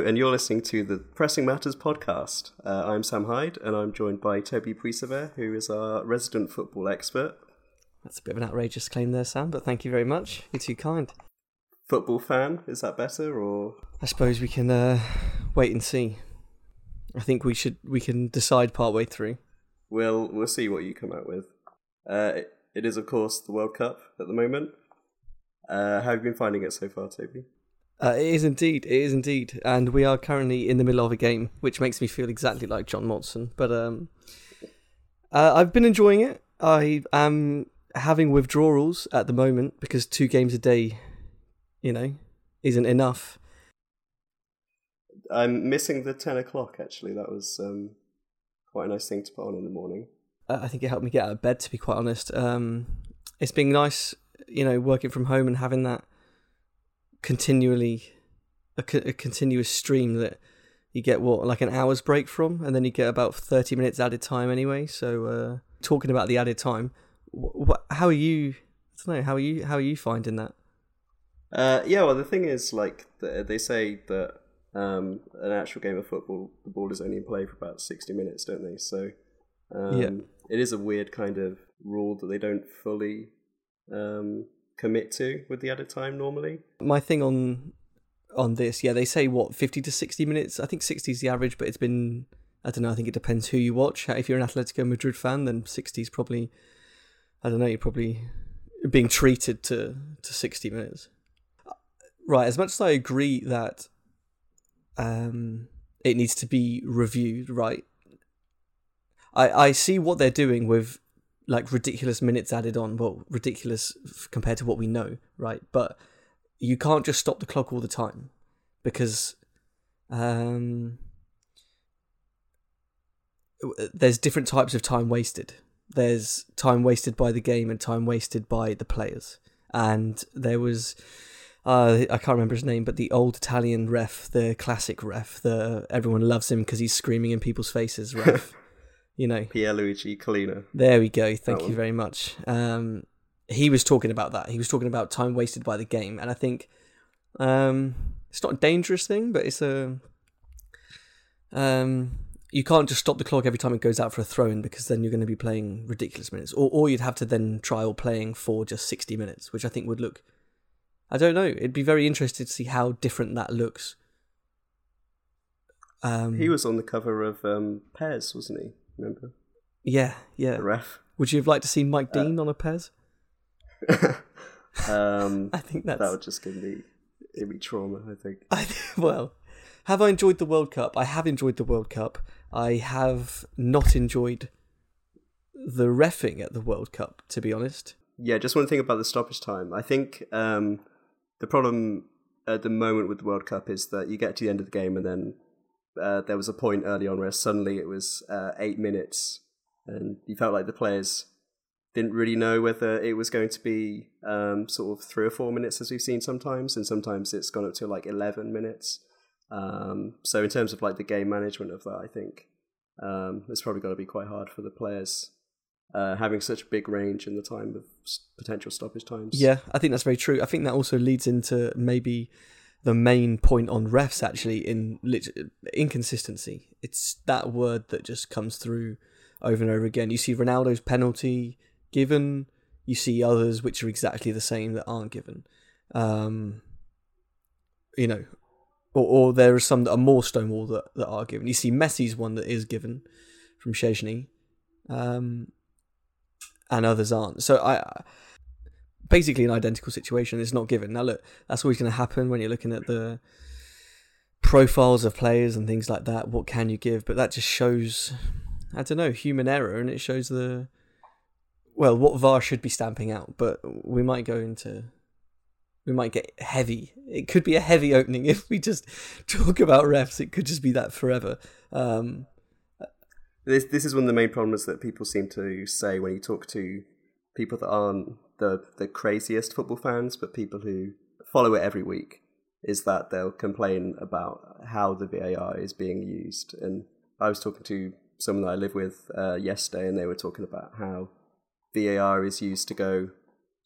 Hello, and you're listening to the Pressing Matters podcast. Uh, I'm Sam Hyde, and I'm joined by Toby Puisever, who is our resident football expert. That's a bit of an outrageous claim there, Sam, but thank you very much. You're too kind. Football fan, is that better, or I suppose we can uh, wait and see. I think we should we can decide partway through. we'll we'll see what you come out with. Uh, it, it is, of course, the World Cup at the moment. Uh, how have you been finding it so far, Toby? Uh, it is indeed, it is indeed, and we are currently in the middle of a game, which makes me feel exactly like John Motson. But um, uh, I've been enjoying it. I am having withdrawals at the moment because two games a day, you know, isn't enough. I'm missing the ten o'clock. Actually, that was um, quite a nice thing to put on in the morning. Uh, I think it helped me get out of bed. To be quite honest, um, it's been nice, you know, working from home and having that continually a, co- a continuous stream that you get what like an hour's break from, and then you get about thirty minutes added time anyway. So uh, talking about the added time, wh- wh- how are you? I don't know. How are you? How are you finding that? Uh, yeah, well, the thing is, like, th- they say that um, an actual game of football, the ball is only in play for about 60 minutes, don't they? So um, Yeah. it is a weird kind of rule that they don't fully um, commit to with the added time normally. My thing on on this, yeah, they say what fifty to sixty minutes. I think sixty is the average, but it's been I don't know. I think it depends who you watch. If you're an Atletico Madrid fan, then sixty is probably I don't know. You're probably being treated to to sixty minutes. Right. As much as I agree that um, it needs to be reviewed, right? I I see what they're doing with like ridiculous minutes added on. Well, ridiculous compared to what we know, right? But you can't just stop the clock all the time because um, there's different types of time wasted. There's time wasted by the game and time wasted by the players. And there was, uh, I can't remember his name, but the old Italian ref, the classic ref, the everyone loves him because he's screaming in people's faces. Ref, you know. Pierluigi Collina. There we go. Thank That you one. very much. Um, he was talking about that. He was talking about time wasted by the game, and I think um, it's not a dangerous thing, but it's a um, you can't just stop the clock every time it goes out for a throw-in because then you're going to be playing ridiculous minutes, or or you'd have to then trial playing for just sixty minutes, which I think would look. I don't know. It'd be very interesting to see how different that looks. Um, He was on the cover of um, PES, wasn't he? Remember? yeah, yeah. The ref. Would you have liked to see Mike Uh, Dean on a PES? um, I think that's that would just give me, give me trauma, I think. I, well, have I enjoyed the World Cup? I have enjoyed the World Cup. I have not enjoyed the refing at the World Cup, to be honest. Yeah, just one thing about the stoppage time. I think um, the problem at the moment with the World Cup is that you get to the end of the game and then uh, there was a point early on where suddenly it was uh, eight minutes and you felt like the players didn't really know whether it was going to be um, sort of three or four minutes as we've seen sometimes and sometimes it's gone up to like 11 minutes um, so in terms of like the game management of that i think um, it's probably going to be quite hard for the players uh, having such a big range in the time of potential stoppage times. Yeah, I think that's very true. I think that also leads into maybe the main point on refs actually in lit- inconsistency. It's that word that just comes through over and over again. You see Ronaldo's penalty given, you see others which are exactly the same that aren't given. Um, you know, or, or there are some that are more stonewall that, that are given. You see Messi's one that is given from Szczęsny, um, and others aren't. So I basically an identical situation is not given. Now look, that's always going to happen when you're looking at the profiles of players and things like that. What can you give? But that just shows, I don't know, human error, and it shows the well what VAR should be stamping out. But we might go into. We might get heavy. It could be a heavy opening if we just talk about refs. It could just be that forever. Um, This this is one of the main problems that people seem to say when you talk to people that aren't the the craziest football fans, but people who follow it every week, is that they'll complain about how the VAR is being used. And I was talking to someone that I live with uh, yesterday, and they were talking about how VAR is used to go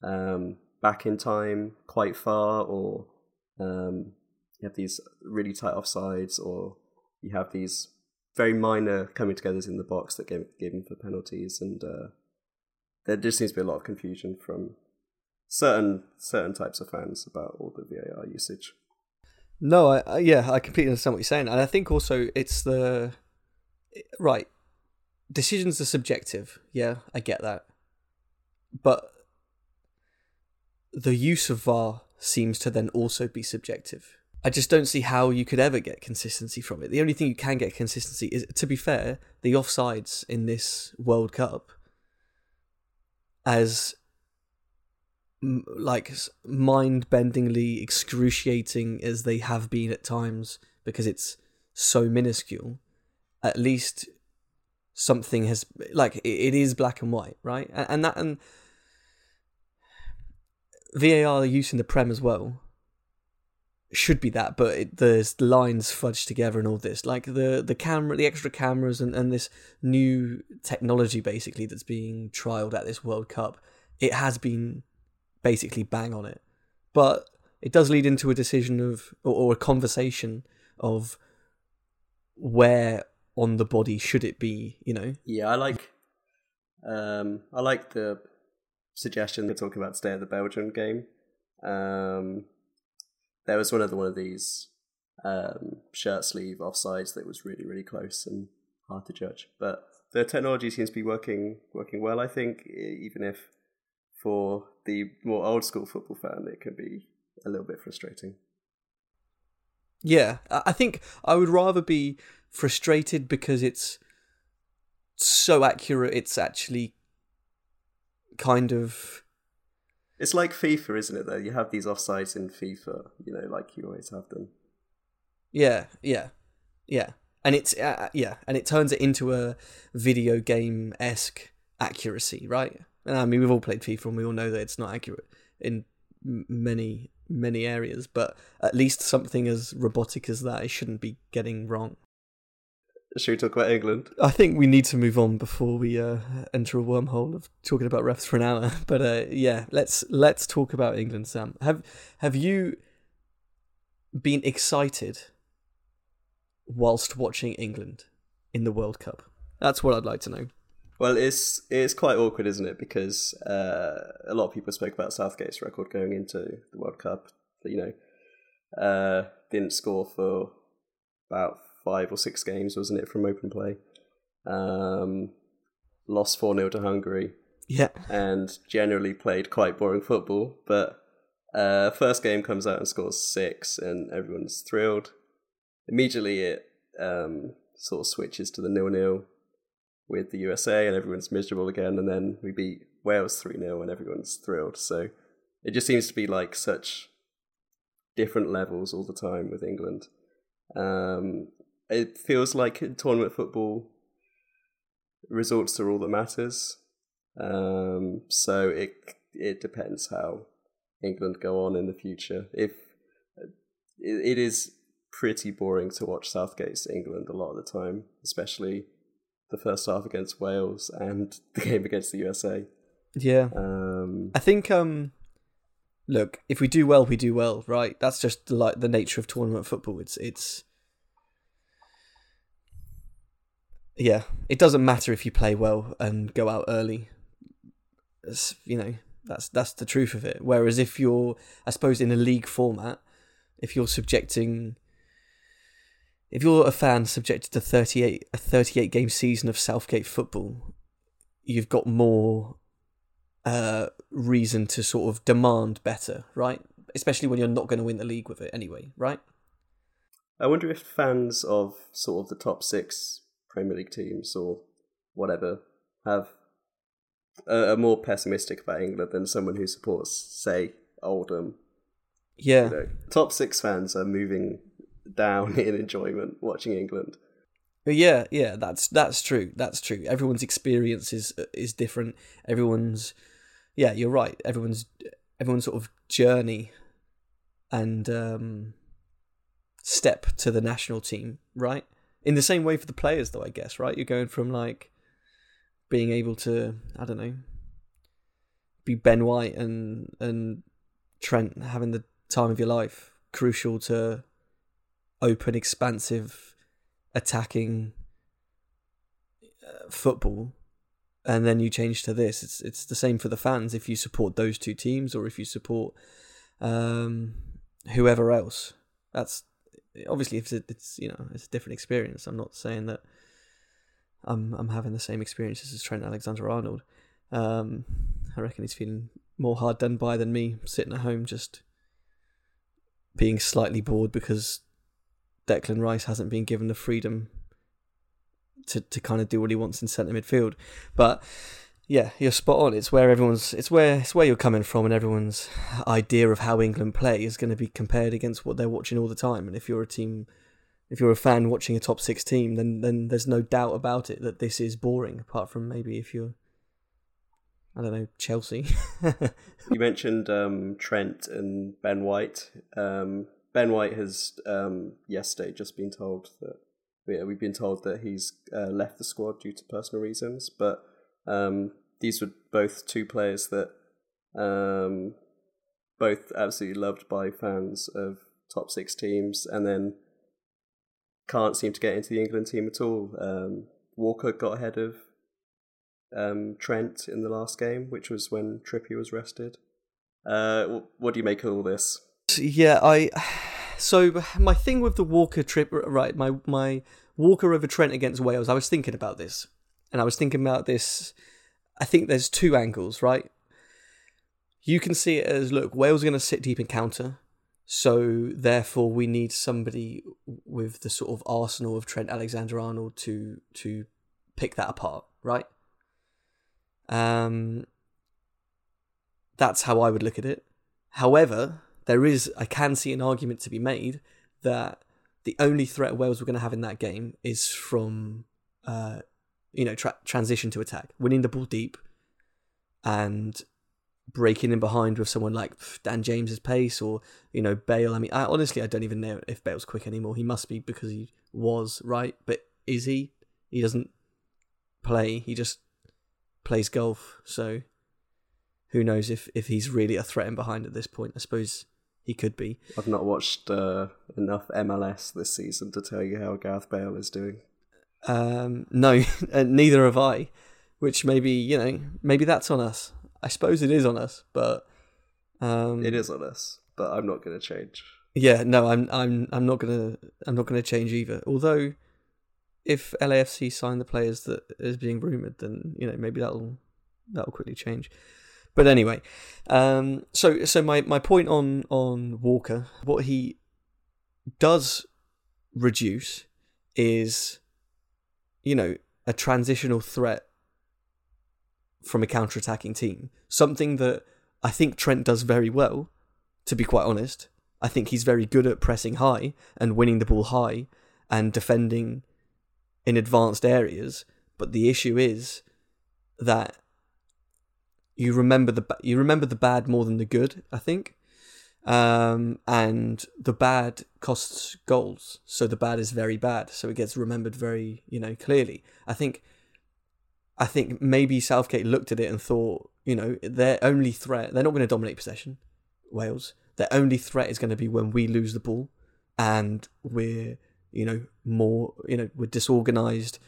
um, back in time quite far, or um, you have these really tight offsides, or you have these very minor coming togethers in the box that get given for penalties, and uh, there just seems to be a lot of confusion from certain certain types of fans about all the VAR usage. No, I, I, yeah, I completely understand what you're saying, and I think also it's the right decisions are subjective. Yeah, I get that, but the use of VAR seems to then also be subjective. I just don't see how you could ever get consistency from it. The only thing you can get consistency is, to be fair, the offsides in this World Cup, as like mind-bendingly excruciating as they have been at times, because it's so minuscule. At least something has like it is black and white, right? And, that and VAR use in the Prem as well should be that, but it, there's lines fudged together and all this. Like the the camera, the extra cameras, and, and this new technology basically that's being trialed at this World Cup. It has been basically bang on it, but it does lead into a decision of or, or a conversation of where on the body should it be. You know? Yeah, I like. Um, I like the suggestion they're talking about today at the Belgian game. Um, there was one of the, one of these um, shirt sleeve offsides that was really really close and hard to judge. But the technology seems to be working working well. I think even if for the more old school football fan it can be a little bit frustrating. Yeah, I think I would rather be frustrated because it's so accurate. It's actually kind of it's like FIFA, isn't it? Though you have these offsides in FIFA, you know, like you always have them. Yeah, yeah, yeah, and it's uh, uh yeah, and it turns it into a video game esque accuracy, right? And I mean, we've all played FIFA, and we all know that it's not accurate in many many areas, but at least something as robotic as that, it shouldn't be getting wrong. Should we talk about England? I think we need to move on before we uh, enter a wormhole of talking about refs for an hour. But uh, yeah, let's let's talk about England, Sam. Have have you been excited whilst watching England in the World Cup? That's what I'd like to know. Well, it's it's quite awkward, isn't it? Because uh, a lot of people spoke about Southgate's record going into the World Cup. You know, uh, didn't score for about five or six games, wasn't it, from open play? Um, lost 4 0 to Hungary. Yeah. And generally played quite boring football. But uh, first game comes out and scores six, and everyone's thrilled. Immediately, it um, sort of switches to the nil nil with the USA, and everyone's miserable again. And then we beat Wales 3 0, and everyone's thrilled. So it just seems to be like such different levels all the time with England. Um, it feels like tournament football results are all that matters. Um, so it it depends how England go on in the future. If it, it is pretty boring to watch Southgate's England a lot of the time, especially the first half against Wales and the game against the USA. Yeah. Um, I think um look, if we do well, we do well, right? That's just like the nature of tournament football. It's it's yeah, it doesn't matter if you play well and go out early. It's, you know, that's that's the truth of it. Whereas if you're, I suppose, in a league format, if you're subjecting, if you're a fan subjected to 38 a 38 game season of Southgate football, you've got more uh, reason to sort of demand better, right? Especially when you're not going to win the league with it anyway, right? I wonder if fans of sort of the top six Premier League teams or whatever have are, more pessimistic about England than someone who supports, say, Oldham. Yeah, you know, top six fans are moving down in enjoyment watching England. Yeah, yeah, that's that's true. That's true. Everyone's experience is is different. Everyone's, yeah, you're right. Everyone's everyone's sort of journey and um, step to the national team, right? In the same way for the players though i guess right you're going from like being able to i don't know be ben white and and trent having the time of your life crucial to open, expansive, attacking uh, football, and then you change to this. It's it's the same for the fans if you support those two teams or if you support um, whoever else. That's obviously it's, it's you know it's a different experience. I'm not saying that I'm I'm having the same experiences as Trent Alexander Arnold. Um, I reckon he's feeling more hard done by than me, sitting at home just being slightly bored because Declan Rice hasn't been given the freedom to to kind of do what he wants in centre midfield. But yeah, you're spot on. It's where everyone's it's where it's where you're coming from, and everyone's idea of how England play is going to be compared against what they're watching all the time. And if you're a team, if you're a fan watching a top six team, then then there's no doubt about it that this is boring. Apart from maybe if you're, I don't know, Chelsea. you mentioned um, Trent and Ben White. Um, ben White has um, yesterday just been told that yeah, we've been told that he's uh, left the squad due to personal reasons, but um, these were both two players that um, both absolutely loved by fans of top six teams, and then can't seem to get into the England team at all. Um, Walker got ahead of um, Trent in the last game, which was when Trippier was rested. Uh, what do you make of all this? Yeah, I. So my thing with the Walker trip, right? My my Walker over Trent against Wales. I was thinking about this and I was thinking about this. I think there's two angles, right? You can see it as look, Wales are going to sit deep in counter, so therefore we need somebody with the sort of arsenal of Trent Alexander Arnold to to pick that apart, right? Um, that's how I would look at it. However, there is I can see an argument to be made that the only threat Wales were going to have in that game is from uh, you know, tra- transition to attack, winning the ball deep, and breaking in behind with someone like Dan James's pace or you know Bale. I mean, I, honestly, I don't even know if Bale's quick anymore. He must be because he was right, but is he? He doesn't play. He just plays golf. So who knows if if he's really a threat in behind at this point? I suppose he could be. I've not watched uh, enough MLS this season to tell you how Gareth Bale is doing. Um, no, neither have I. Which maybe you know, maybe that's on us. I suppose it is on us, but um, it is on us. But I'm not going to change. Yeah, no, I'm, I'm, I'm not gonna, I'm not gonna change either. Although, if LAFC sign the players that is being rumored, then you know maybe that'll, that'll quickly change. But anyway, um, so so my, my point on on Walker, what he does reduce is you know, a transitional threat from a counter-attacking team. Something that I think Trent does very well, to be quite honest. I think he's very good at pressing high and winning the ball high and defending in advanced areas. But the issue is that you remember the you remember the bad more than the good. I think, um, and the bad costs goals, so the bad is very bad, so it gets remembered very, you know, clearly. I think, I think maybe Southgate looked at it and thought, you know, their only threat, they're not going to dominate possession, Wales. Their only threat is going to be when we lose the ball, and we're, you know, more, you know, we're disorganized.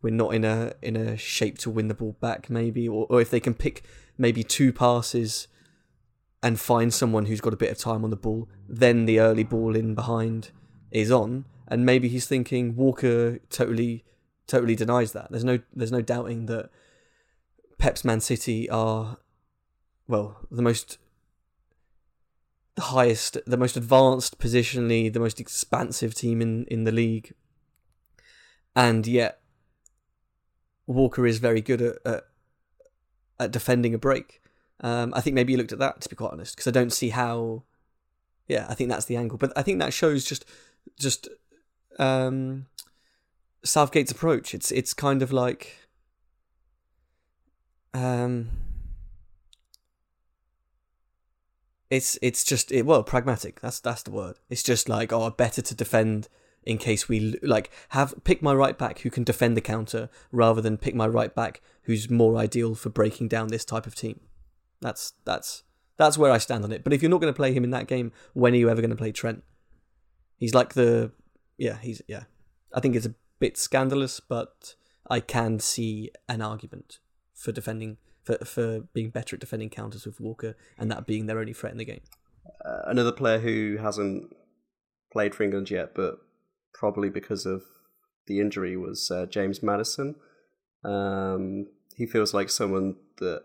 We're not in a in a shape to win the ball back, maybe, or, or if they can pick maybe two passes and find someone who's got a bit of time on the ball, then the early ball in behind is on. And maybe he's thinking Walker totally totally denies that. There's no there's no doubting that Pep's Man City are well, the most the highest, the most advanced positionally, the most expansive team in, in the league. And yet Walker is very good at, at, at defending a break. Um, I think maybe you looked at that to be quite honest, because I don't see how. Yeah, I think that's the angle, but I think that shows just just um, Southgate's approach. It's it's kind of like um, it's it's just it, well pragmatic. That's that's the word. It's just like oh, better to defend in case we like have pick my right back who can defend the counter rather than pick my right back who's more ideal for breaking down this type of team. That's that's that's where I stand on it. But if you're not going to play him in that game, when are you ever going to play Trent? He's like the yeah, he's yeah. I think it's a bit scandalous, but I can see an argument for defending for for being better at defending counters with Walker, and that being their only threat in the game. Uh, another player who hasn't played for England yet, but probably because of the injury, was uh, James Maddison. Um, he feels like someone that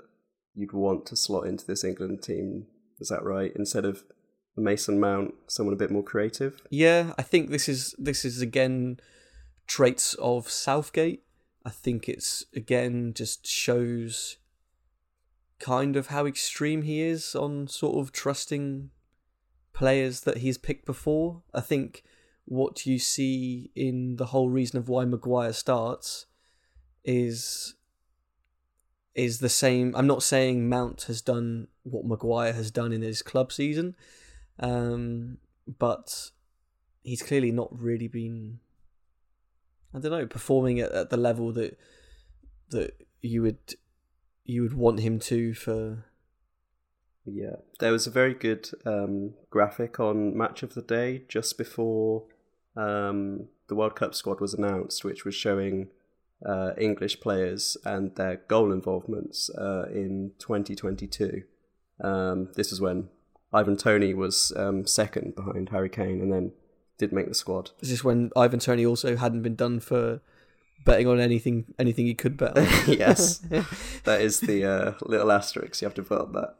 you'd want to slot into this England team. Is that right? Instead of Mason Mount, someone a bit more creative. Yeah, I think this is this is again traits of Southgate. I think it's again just shows kind of how extreme he is on sort of trusting players that he's picked before. I think what you see in the whole reason of why Maguire starts is is the same. I'm not saying Mount has done what Maguire has done in his club season, um, but he's clearly not really been. I don't know, performing at, at the level that that you would you would want him to for. Yeah, there was a very good um, graphic on Match of the Day just before um, the World Cup squad was announced, which was showing uh, English players and their goal involvements uh, in 2022. Um, this is when Ivan Toney was um, second behind Harry Kane and then did make the squad. Is this when Ivan Toney also hadn't been done for betting on anything anything he could bet on? yes, that is the uh, little asterisk you have to put on that.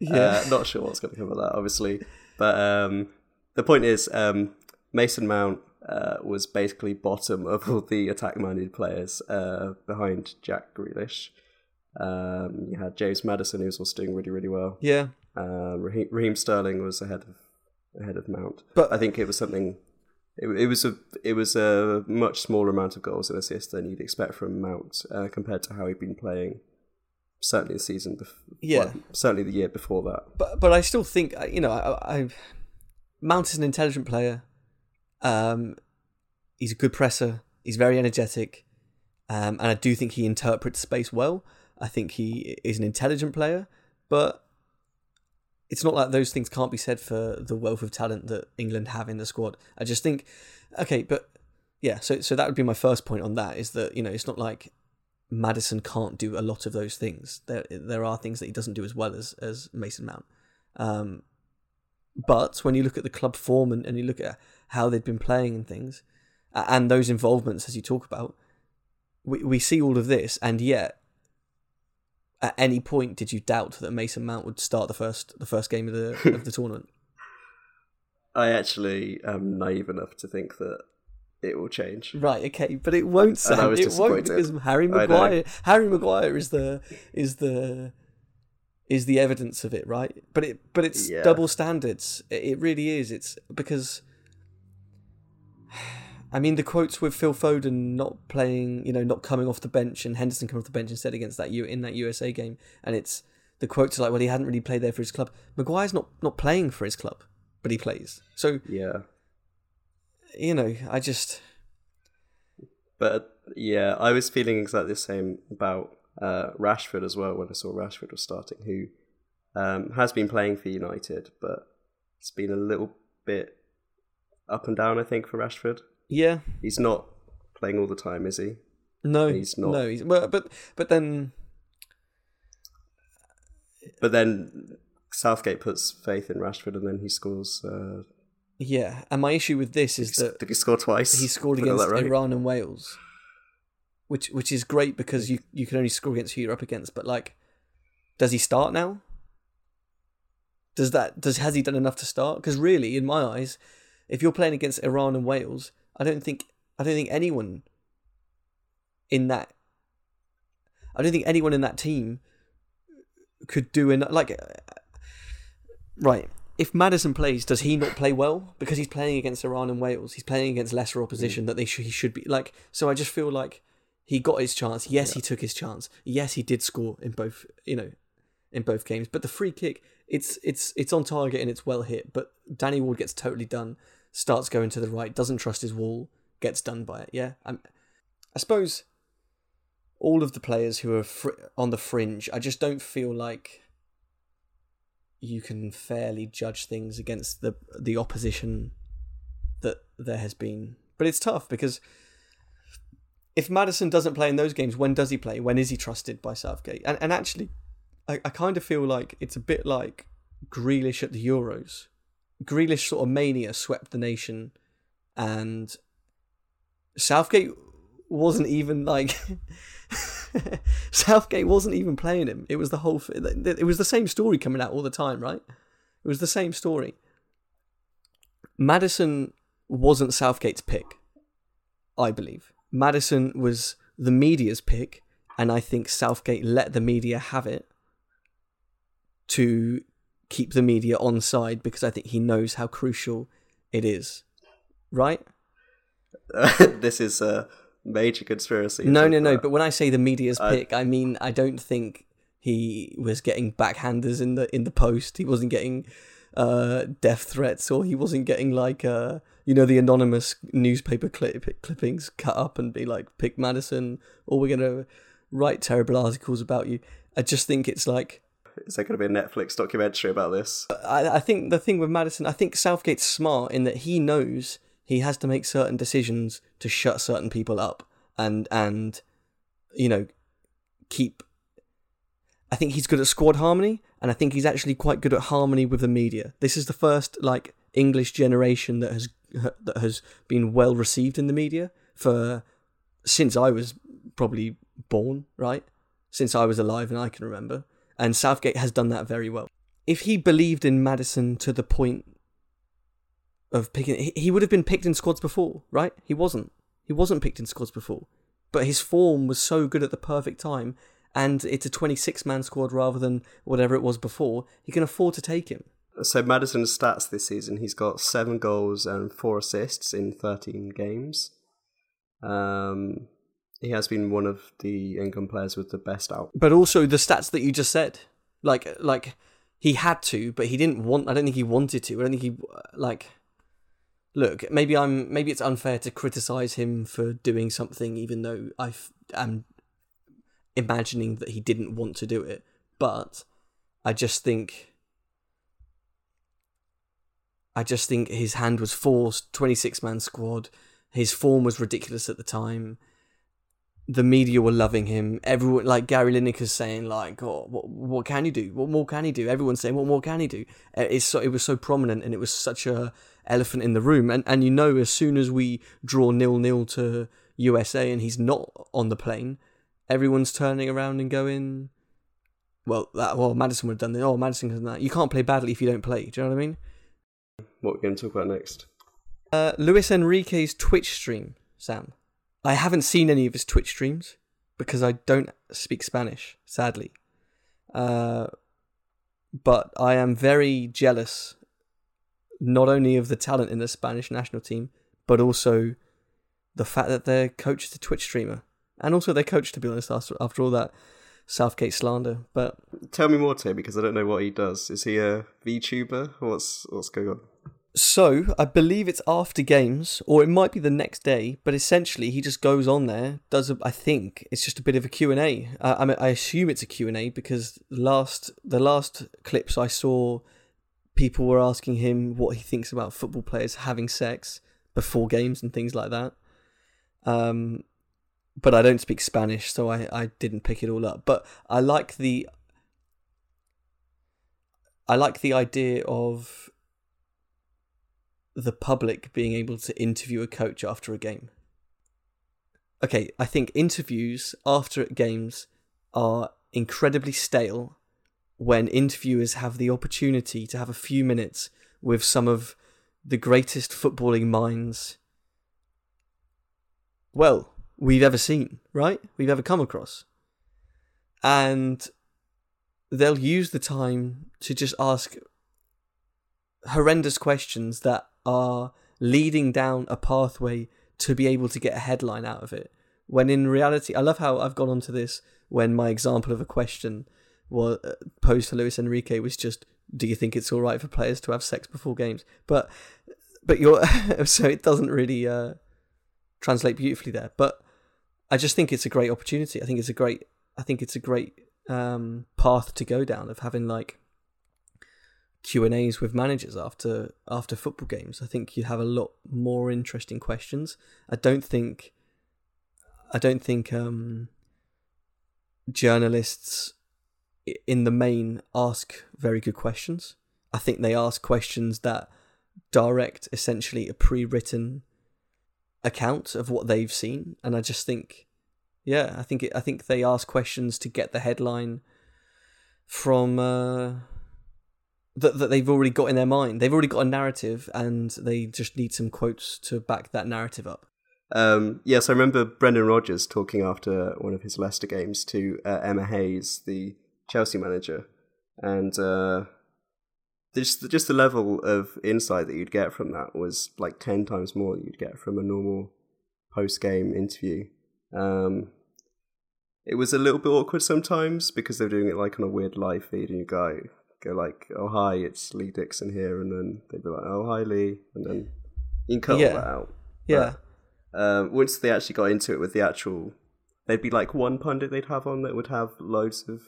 Yeah, uh, not sure what's going to come of that, obviously, but um, the point is um, Mason Mount uh, was basically bottom of all the attack-minded players uh, behind Jack Grealish. Um, you had James Maddison, who was also doing really, really well. Yeah. Uh, Raheem, Raheem, Sterling was ahead of ahead of Mount, but I think it was something. It, it, was a it was a much smaller amount of goals and assists than you'd expect from Mount uh, compared to how he'd been playing. Certainly the season, before, yeah. Well, certainly the year before that. But but I still think uh, you know I, I Mount is an intelligent player. Um, he's a good presser. He's very energetic, um, and I do think he interprets space well. I think he is an intelligent player, but it's not like those things can't be said for the wealth of talent that England have in the squad. I just think, okay, but yeah, so so that would be my first point on that is that you know it's not like Maddison can't do a lot of those things. There there are things that he doesn't do as well as as Mason Mount. Um, but when you look at the club form and, and you look at how they've been playing and things, and those involvements as you talk about, we we see all of this, and yet, at any point, did you doubt that Mason Mount would start the first the first game of the of the tournament? I actually am naive enough to think that it will change. Right, okay, but it won't. Sam. It won't because Harry Maguire. Harry Maguire is the is the is the evidence of it, right? But it but it's yeah. double standards. It, it really is. It's because I mean, the quotes with Phil Foden not playing, you know, not coming off the bench, and Henderson coming off the bench instead against that U in that USA game, and it's the quotes are like, well, he hadn't really played there for his club. Maguire's not not playing for his club, but he plays. So yeah, you know, I just. But yeah, I was feeling exactly the same about uh, Rashford as well when I saw Rashford was starting, who um, has been playing for United, but it's been a little bit up and down. I think for Rashford. Yeah, he's not playing all the time, is he? No, he's not. No, he's well, but but then, but then Southgate puts faith in Rashford, and then he scores. Uh, yeah, and my issue with this is that did he score twice? He scored against right? Iran and Wales, which which is great because you you can only score against who you're up against. But like, does he start now? Does that does has he done enough to start? Because really, in my eyes, if you're playing against Iran and Wales, I don't think I don't think anyone in that I don't think anyone in that team could do enough. Like, right? If Maddison plays, does he not play well because he's playing against Iran and Wales? He's playing against lesser opposition mm. that they should he should be like. So I just feel like he got his chance. Yes, yeah. he took his chance. Yes, he did score in both. You know, in both games. But the free kick, it's it's it's on target and it's well hit. But Danny Ward gets totally done starts going to the right, doesn't trust his wall, gets done by it. Yeah, I'm, I suppose all of the players who are fr- on the fringe, I just don't feel like you can fairly judge things against the the opposition that there has been But it's tough because if Maddison doesn't play in those games, when does he play? When is he trusted by Southgate? And and actually, I, I kind of feel like it's a bit like Grealish at the Euros. Grealish sort of mania swept the nation, and Southgate wasn't even like Southgate wasn't even playing him. It was the whole. It was the same story coming out all the time, right? It was the same story. Maddison wasn't Southgate's pick, I believe. Maddison was the media's pick, and I think Southgate let the media have it to keep the media on side because I think he knows how crucial it is. Right? this is a major conspiracy. No, no, no. But when I say the media's I... pick, I mean I don't think he was getting backhanders in the in the post. He wasn't getting uh, death threats, or he wasn't getting like uh, you know the anonymous newspaper clip- clippings cut up and be like pick Maddison," or we're gonna write terrible articles about you. I just think it's like. Is there going to be a Netflix documentary about this? I, I think the thing with Maddison, I think Southgate's smart in that he knows he has to make certain decisions to shut certain people up and and you know keep I think he's good at squad harmony, and I think he's actually quite good at harmony with the media. This is the first like English generation that has that has been well received in the media for since I was probably born, right? Since I was alive and I can remember. And Southgate has done that very well. If he believed in Maddison to the point of picking, he would have been picked in squads before, right? He wasn't. He wasn't picked in squads before. But his form was so good at the perfect time and it's a 26 man squad rather than whatever it was before, he can afford to take him. So Maddison's stats this season, he's got seven goals and four assists in 13 games. Um, he has been one of the England players with the best out. But also the stats that you just said, like like he had to, but he didn't want. I don't think he wanted to. I don't think he like. Look, maybe I'm maybe it's unfair to criticize him for doing something, even though I am imagining that he didn't want to do it. But I just think I just think his hand was forced, 26 man squad. His form was ridiculous at the time. The media were loving him. Everyone, like Gary Lineker's saying, like, oh, what, what can he do? What more can he do? Everyone's saying, what more can he do? It's so, it was so prominent and it was such a elephant in the room. And, and you know, as soon as we draw nil nil to USA and he's not on the plane, everyone's turning around and going, well, that well, Maddison would have done this. Oh, Maddison has done that. You can't play badly if you don't play. Do you know what I mean? What we're going to talk about next? Uh, Luis Enrique's Twitch stream, Sam. I haven't seen any of his Twitch streams because I don't speak Spanish, sadly. Uh, but I am very jealous, not only of the talent in the Spanish national team, but also the fact that their coach is a Twitch streamer and also their coach, to be honest, after, all that Southgate slander. But tell me more, Tim, because I don't know what he does. Is he a VTuber? What's what's going on? So I believe it's after games, or it might be the next day. But essentially, he just goes on there, does a, I think it's just a bit of a Q and A. Uh, I mean, I assume it's a Q and A because last the last clips I saw, people were asking him what he thinks about football players having sex before games and things like that. Um, but I don't speak Spanish, so I, I didn't pick it all up. But I like the I like the idea of the public being able to interview a coach after a game. Okay, I think interviews after games are incredibly stale when interviewers have the opportunity to have a few minutes with some of the greatest footballing minds. Well, we've ever seen, right? We've ever come across. And they'll use the time to just ask horrendous questions that are leading down a pathway to be able to get a headline out of it. When in reality, I love how I've gone onto this when my example of a question was uh, posed to Luis Enrique was just, "Do you think it's all right for players to have sex before games?" But but you're so it doesn't really uh, translate beautifully there. But I just think it's a great opportunity. I think it's a great. I think it's a great um, path to go down of having like Q and A's with managers after after football games. I think you'd have a lot more interesting questions. I don't think I don't think um, journalists in the main ask very good questions. I think they ask questions that direct essentially a pre-written account of what they've seen and I just think yeah, I think it, I think they ask questions to get the headline from uh, that that they've already got in their mind. They've already got a narrative, and they just need some quotes to back that narrative up. Um, yes, I remember Brendan Rodgers talking after one of his Leicester games to uh, Emma Hayes, the Chelsea manager, and uh, just just the level of insight that you'd get from that was like ten times more than you'd get from a normal post game interview. Um, it was a little bit awkward sometimes because they were doing it like on a weird live feed, and you go go like, "Oh hi, it's Lee Dixon here," and then they'd be like, "Oh hi Lee," and then you can cut Yeah. all that out. Yeah, Um, once they actually got into it with the actual, there'd be like one pundit they'd have on that would have loads of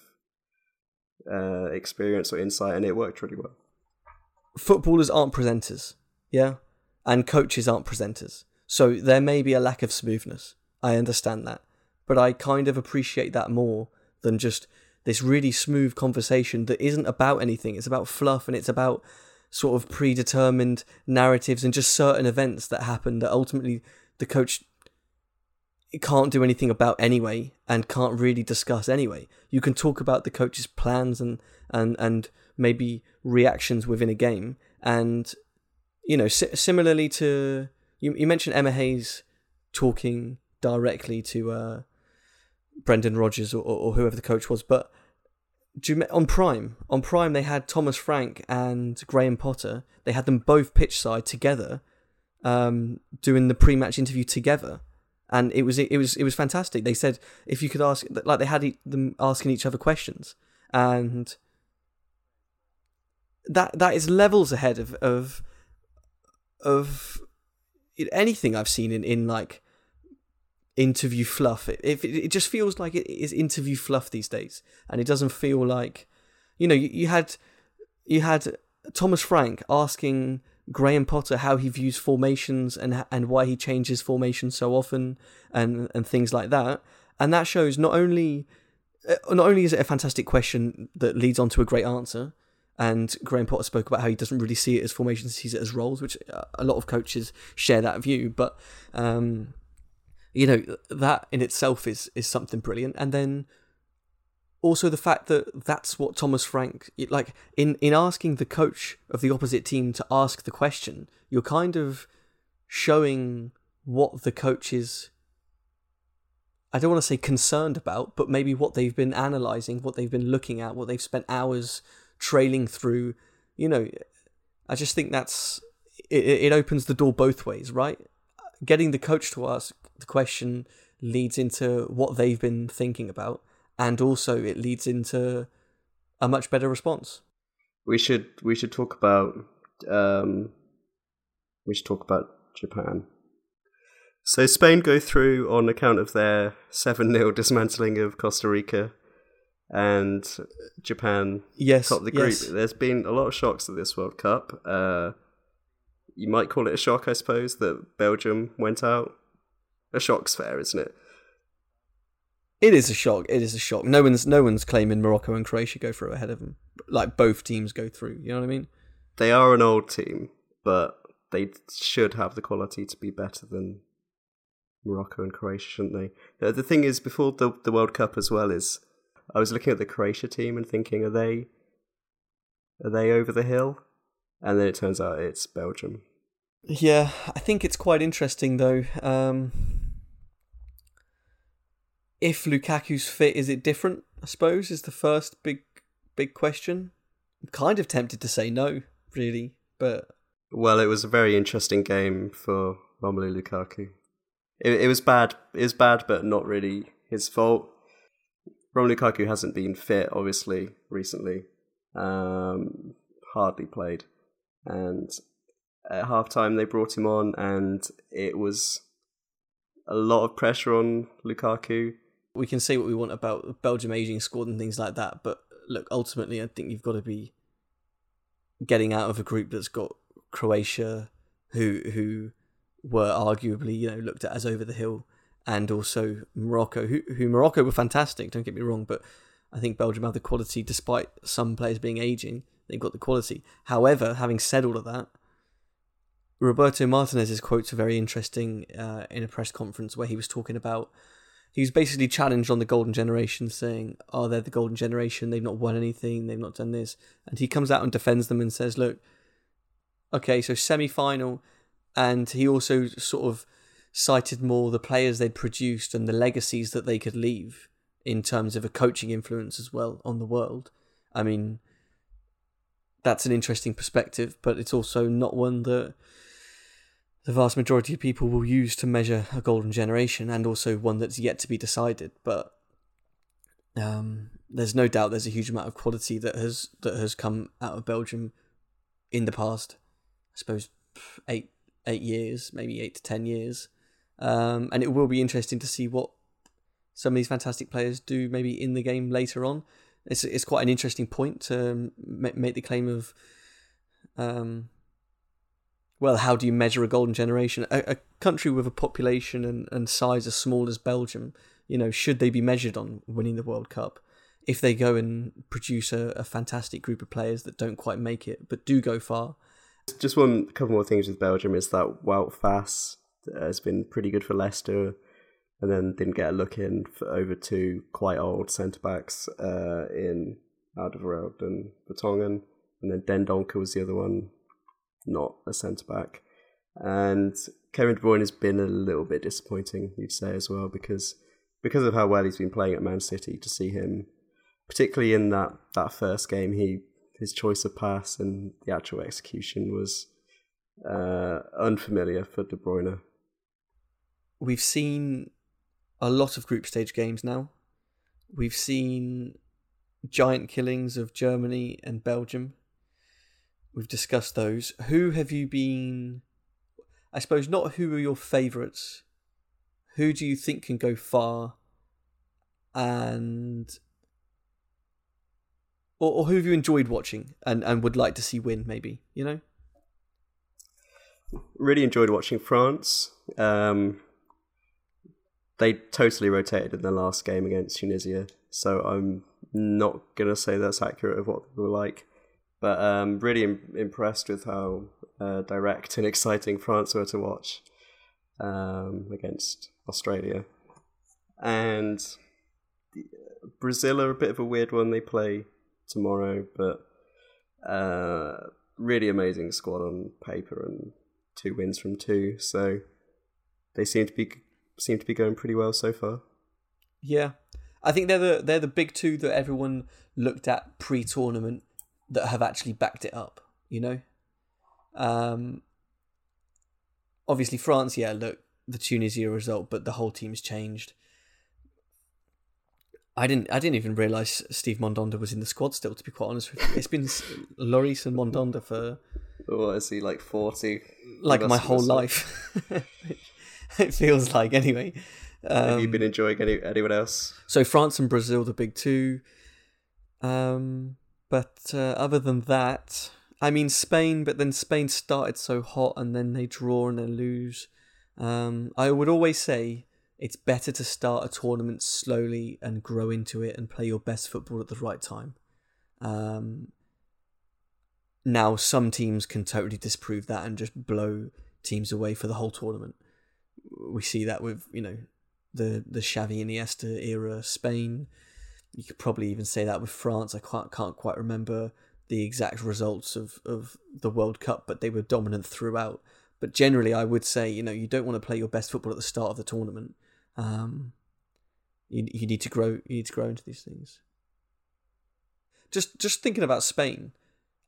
uh, experience or insight, and it worked really well. footballers aren't presenters, yeah, and coaches aren't presenters. So there may be a lack of smoothness. I understand that, but I kind of appreciate that more than just this really smooth conversation that isn't about anything. It's about fluff and it's about sort of predetermined narratives and just certain events that happen that ultimately the coach can't do anything about anyway and can't really discuss anyway. You can talk about the coach's plans and and and maybe reactions within a game and you know si- similarly to you, you mentioned Emma Hayes talking directly to uh, Brendan Rodgers or, or, whoever the coach was but you, on Prime on Prime they had Thomas Frank and Graham Potter. They had them both pitch side together um, doing the pre-match interview together. And it was it was it was fantastic. They said if you could ask like they had them asking each other questions, and that that is levels ahead of of of anything I've seen in in like interview fluff. It it, it just feels like it is interview fluff these days, and it doesn't feel like you know you, you had you had Thomas Frank asking Graham Potter how he views formations and and why he changes formations so often and and things like that. And that shows not only uh, not only is it a fantastic question that leads on to a great answer, and Graham Potter spoke about how he doesn't really see it as formations, he sees it as roles, which a lot of coaches share that view. But um, you know that in itself is is something brilliant. And then also the fact that that's what Thomas Frank like in in asking the coach of the opposite team to ask the question, you're kind of showing what the coach is I don't want to say concerned about, but maybe what they've been analyzing, what they've been looking at, what they've spent hours trailing through. You know, I just think that's it, it opens the door both ways, right? Getting the coach to ask the question leads into what they've been thinking about, and also it leads into a much better response. We should we should talk about um, we should talk about Japan. So Spain go through on account of their seven 0 dismantling of Costa Rica, and Japan Yes, top the group. yes. There's been a lot of shocks at this World Cup. Uh, you might call it a shock, I suppose, that Belgium went out. A shock's fair, isn't it? It is a shock. It is a shock. No one's no one's claiming Morocco and Croatia go through ahead of them. Like both teams go through. You know what I mean? They are an old team, but they should have the quality to be better than Morocco and Croatia, shouldn't they? The, the thing is, before the the World Cup as well, is I was looking at the Croatia team and thinking, are they are they over the hill? And then it turns out it's Belgium. Yeah, I think it's quite interesting though. Um, if Lukaku's fit, is it different? I suppose is the first big big question. I'm kind of tempted to say no, really, but Well, it was a very interesting game for Romelu Lukaku. It, it was bad. It was bad, but not really his fault. Romelu Lukaku hasn't been fit, obviously, recently. Um, hardly played, and at halftime they brought him on, and it was a lot of pressure on Lukaku. We can say what we want about Belgium aging squad and things like that. But look, ultimately, I think you've got to be getting out of a group that's got Croatia, who who were arguably you know looked at as over the hill, and also Morocco, who who Morocco were fantastic. Don't get me wrong, but I think Belgium have the quality, despite some players being aging. They've got the quality. However, having said all of that, Roberto Martinez's quotes are very interesting uh, in a press conference where he was talking about. He was basically challenged on the golden generation, saying, "Oh, they're the golden generation. They've not won anything. They've not done this." And he comes out and defends them and says, "Look, okay, so semi-final," and he also sort of cited more the players they'd produced and the legacies that they could leave in terms of a coaching influence as well on the world. I mean, that's an interesting perspective, but it's also not one that the vast majority of people will use to measure a golden generation and also one that's yet to be decided. But um, there's no doubt there's a huge amount of quality that has that has come out of Belgium in the past. I suppose eight eight years, maybe eight to ten years, um, and it will be interesting to see what some of these fantastic players do maybe in the game later on. It's it's quite an interesting point to make the claim of um, well, how do you measure a golden generation? A, a, country with a population and, and size as small as Belgium, you know, should they be measured on winning the World Cup? If they go and produce a, a fantastic group of players that don't quite make it, but do go far. Just one couple more things with Belgium is that Wout Faes has been pretty good for Leicester and then didn't get a look in for over two quite old centre backs uh, in Alderweireld and Vertonghen. And then Dendoncker was the other one not a centre back. And Kevin De Bruyne has been a little bit disappointing, you'd say as well, because because of how well he's been playing at Man City. To see him, particularly in that that first game, he his choice of pass and the actual execution was uh, unfamiliar for De Bruyne. We've seen a lot of group stage games now. We've seen giant killings of Germany and Belgium We've discussed those. Who have you been? I suppose not who are your favourites. Who do you think can go far? And or, or who have you enjoyed watching and, and would like to see win? Maybe you know. Really enjoyed watching France. Um, they totally rotated in the last game against Tunisia, so I'm not gonna say that's accurate of what they were like. But um, really Im- impressed with how uh, direct and exciting France were to watch um, against Australia. And Brazil are a bit of a weird one. They play tomorrow, but uh, really amazing squad on paper and two wins from two. So they seem to be seem to be going pretty well so far. Yeah, I think they're the they're the big two that everyone looked at pre-tournament that have actually backed it up. You know, um, obviously France. Yeah, look, the Tunisia result, but the whole team's changed. I didn't. I didn't even realize Steve Mandanda was in the squad still. To be quite honest with you, it's been Lloris and Mandanda for. Oh, is he like forty? Like my whole life. it feels like anyway. Um, Have you been um, enjoying any anyone else? So France and Brazil, the big two. Um, but uh, other than that, I mean Spain, but then Spain started so hot and then they draw and they lose. Um, I would always say it's better to start a tournament slowly and grow into it and play your best football at the right time. Um, now, some teams can totally disprove that and just blow teams away for the whole tournament. We see that with you know the the Xavi Iniesta era Spain. You could probably even say that with France. I can't can't quite remember the exact results of, of the World Cup, but they were dominant throughout. But generally, I would say you know you don't want to play your best football at the start of the tournament. Um, you you need to grow. You need to grow into these things. Just just thinking about Spain,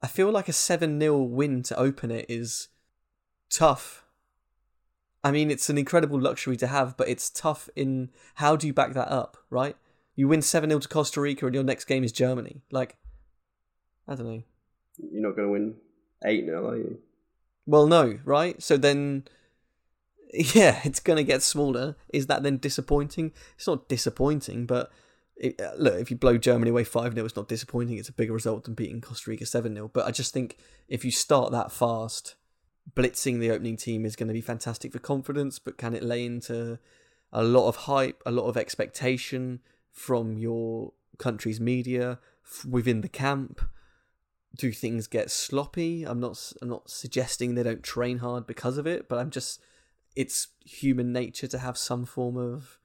I feel like a seven 0 win to open it is tough. I mean, it's an incredible luxury to have, but it's tough in how do you back that up, right? You win 7 0 to Costa Rica and your next game is Germany. Like, I don't know. You're not going to win 8 0, are you? Well, no, right? So then, yeah, it's going to get smaller. Is that then disappointing? It's not disappointing, but it, uh, look, if you blow Germany away 5 0, it's not disappointing. It's a bigger result than beating Costa Rica 7 0. But I just think if you start that fast, blitzing the opening team is going to be fantastic for confidence, but can it lay into a lot of hype, a lot of expectation from your country's media within the camp? Do things get sloppy? I'm not. I'm not suggesting they don't train hard because of it, but I'm just. It's human nature to have some form of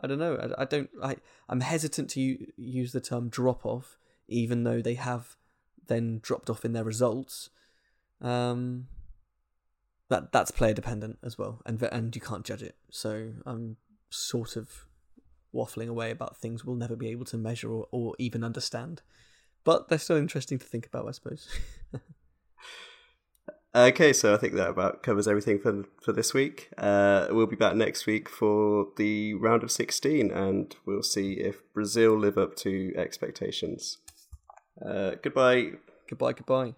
I don't know. I, I don't. I I'm hesitant to u- use the term drop off, even though they have then dropped off in their results. Um, that that's player dependent as well, and and you can't judge it. So I'm sort of waffling away about things we'll never be able to measure or, or even understand, but they're still interesting to think about, I suppose. Okay, so I think that about covers everything for for this week. Uh, we'll be back next week for the round of 16, and we'll see if Brazil live up to expectations. Uh, goodbye. Goodbye, goodbye.